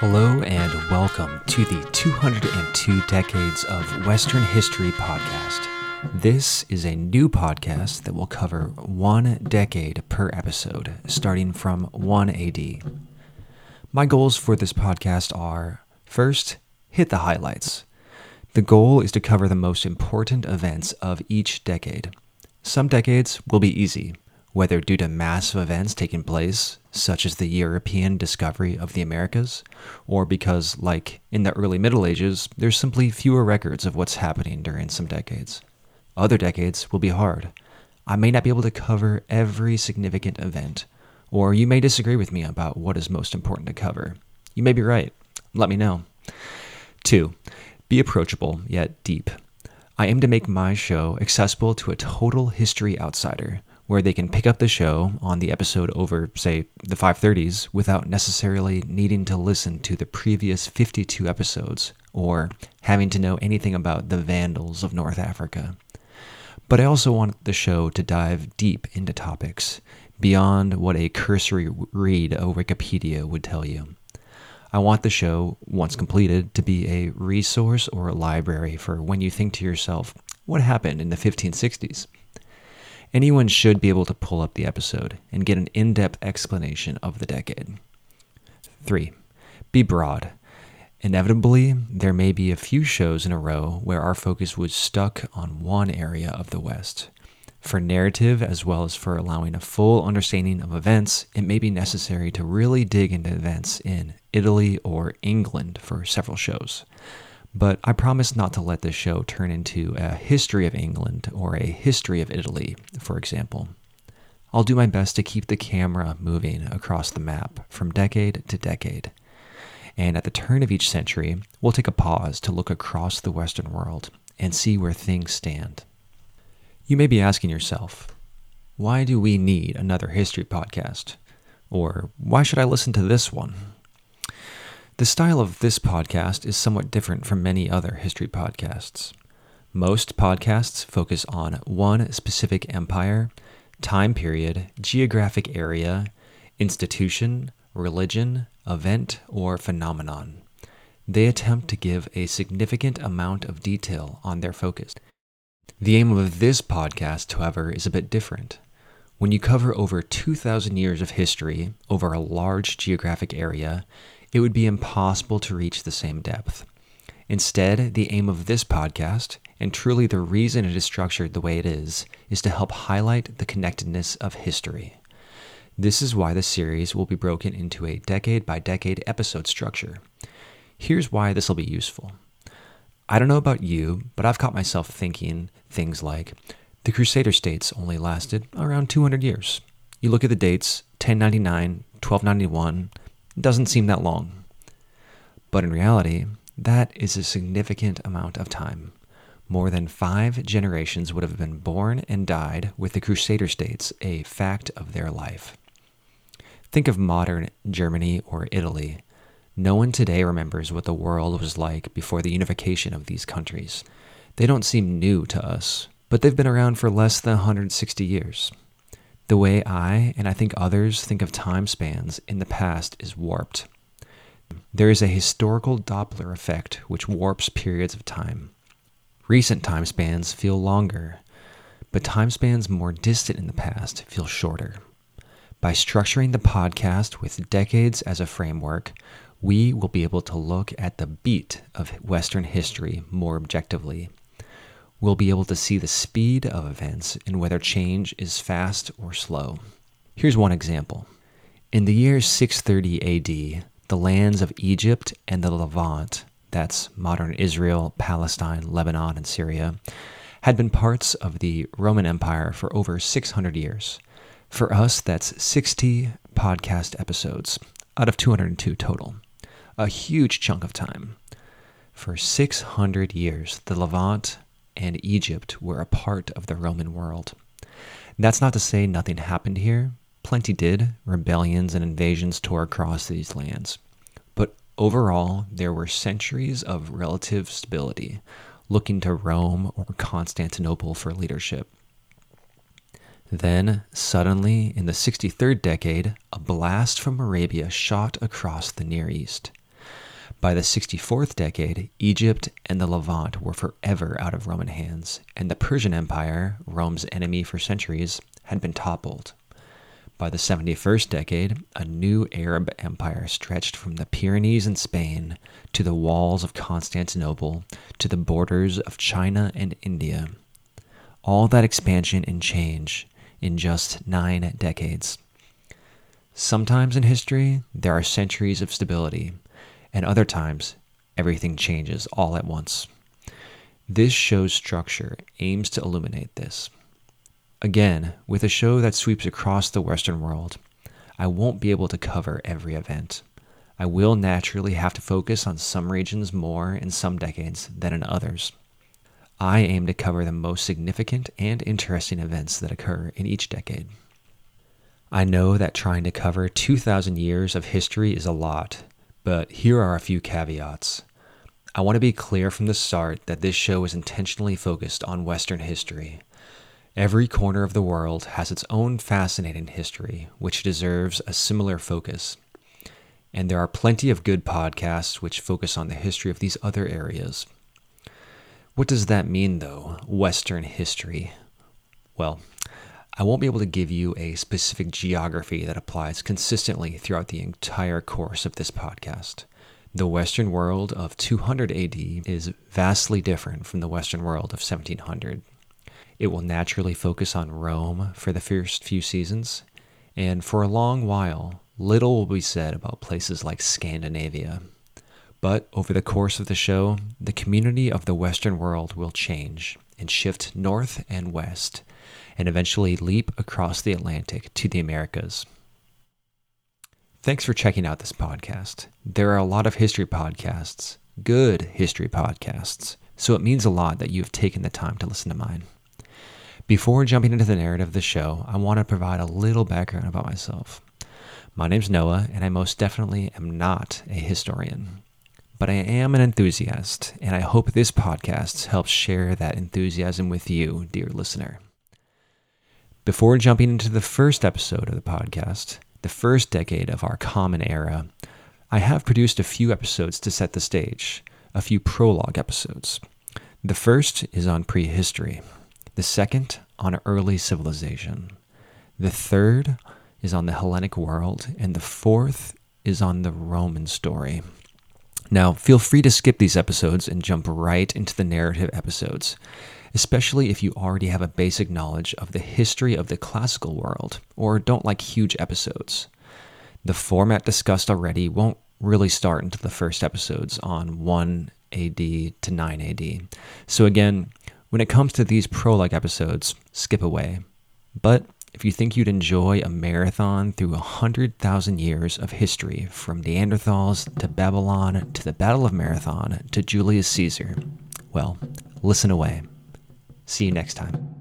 Hello and welcome to the 202 Decades of Western History podcast. This is a new podcast that will cover one decade per episode, starting from 1 AD. My goals for this podcast are first, hit the highlights. The goal is to cover the most important events of each decade. Some decades will be easy, whether due to massive events taking place, such as the European discovery of the Americas, or because, like in the early Middle Ages, there's simply fewer records of what's happening during some decades. Other decades will be hard. I may not be able to cover every significant event, or you may disagree with me about what is most important to cover. You may be right. Let me know. Two, be approachable yet deep. I aim to make my show accessible to a total history outsider where they can pick up the show on the episode over, say, the 530s without necessarily needing to listen to the previous 52 episodes or having to know anything about the Vandals of North Africa. But I also want the show to dive deep into topics beyond what a cursory read of Wikipedia would tell you. I want the show, once completed, to be a resource or a library for when you think to yourself, what happened in the 1560s? Anyone should be able to pull up the episode and get an in depth explanation of the decade. 3. Be broad. Inevitably, there may be a few shows in a row where our focus was stuck on one area of the West. For narrative, as well as for allowing a full understanding of events, it may be necessary to really dig into events in Italy or England for several shows. But I promise not to let this show turn into a history of England or a history of Italy, for example. I'll do my best to keep the camera moving across the map from decade to decade. And at the turn of each century, we'll take a pause to look across the Western world and see where things stand. You may be asking yourself, why do we need another history podcast? Or why should I listen to this one? The style of this podcast is somewhat different from many other history podcasts. Most podcasts focus on one specific empire, time period, geographic area, institution, religion, event, or phenomenon. They attempt to give a significant amount of detail on their focus. The aim of this podcast, however, is a bit different. When you cover over 2,000 years of history over a large geographic area, it would be impossible to reach the same depth. Instead, the aim of this podcast, and truly the reason it is structured the way it is, is to help highlight the connectedness of history. This is why the series will be broken into a decade by decade episode structure. Here's why this will be useful. I don't know about you, but I've caught myself thinking things like the Crusader states only lasted around 200 years. You look at the dates 1099, 1291, doesn't seem that long. But in reality, that is a significant amount of time. More than five generations would have been born and died with the Crusader states a fact of their life. Think of modern Germany or Italy. No one today remembers what the world was like before the unification of these countries. They don't seem new to us, but they've been around for less than 160 years. The way I, and I think others, think of time spans in the past is warped. There is a historical Doppler effect which warps periods of time. Recent time spans feel longer, but time spans more distant in the past feel shorter. By structuring the podcast with decades as a framework, we will be able to look at the beat of Western history more objectively we'll be able to see the speed of events and whether change is fast or slow. Here's one example. In the year 630 AD, the lands of Egypt and the Levant, that's modern Israel, Palestine, Lebanon, and Syria, had been parts of the Roman Empire for over 600 years. For us, that's 60 podcast episodes out of 202 total. A huge chunk of time. For 600 years, the Levant and Egypt were a part of the Roman world. That's not to say nothing happened here. Plenty did. Rebellions and invasions tore across these lands. But overall, there were centuries of relative stability, looking to Rome or Constantinople for leadership. Then, suddenly, in the 63rd decade, a blast from Arabia shot across the Near East. By the 64th decade, Egypt and the Levant were forever out of Roman hands, and the Persian Empire, Rome's enemy for centuries, had been toppled. By the 71st decade, a new Arab empire stretched from the Pyrenees in Spain to the walls of Constantinople to the borders of China and India. All that expansion and change in just nine decades. Sometimes in history, there are centuries of stability, and other times, everything changes all at once. This show's structure aims to illuminate this. Again, with a show that sweeps across the Western world, I won't be able to cover every event. I will naturally have to focus on some regions more in some decades than in others. I aim to cover the most significant and interesting events that occur in each decade. I know that trying to cover 2,000 years of history is a lot, but here are a few caveats. I want to be clear from the start that this show is intentionally focused on Western history. Every corner of the world has its own fascinating history, which deserves a similar focus. And there are plenty of good podcasts which focus on the history of these other areas. What does that mean, though, Western history? Well, I won't be able to give you a specific geography that applies consistently throughout the entire course of this podcast. The Western world of 200 AD is vastly different from the Western world of 1700. It will naturally focus on Rome for the first few seasons, and for a long while, little will be said about places like Scandinavia. But over the course of the show, the community of the Western world will change and shift north and west and eventually leap across the Atlantic to the Americas. Thanks for checking out this podcast. There are a lot of history podcasts, good history podcasts, so it means a lot that you have taken the time to listen to mine. Before jumping into the narrative of the show, I want to provide a little background about myself. My name's Noah, and I most definitely am not a historian. But I am an enthusiast, and I hope this podcast helps share that enthusiasm with you, dear listener. Before jumping into the first episode of the podcast, the first decade of our common era, I have produced a few episodes to set the stage, a few prologue episodes. The first is on prehistory, the second on early civilization, the third is on the Hellenic world, and the fourth is on the Roman story. Now, feel free to skip these episodes and jump right into the narrative episodes especially if you already have a basic knowledge of the history of the classical world or don't like huge episodes. The format discussed already won't really start until the first episodes on 1 AD to 9 AD. So, again, when it comes to these prologue episodes, skip away. But if you think you'd enjoy a marathon through 100,000 years of history from Neanderthals to Babylon to the Battle of Marathon to Julius Caesar, well, listen away. See you next time.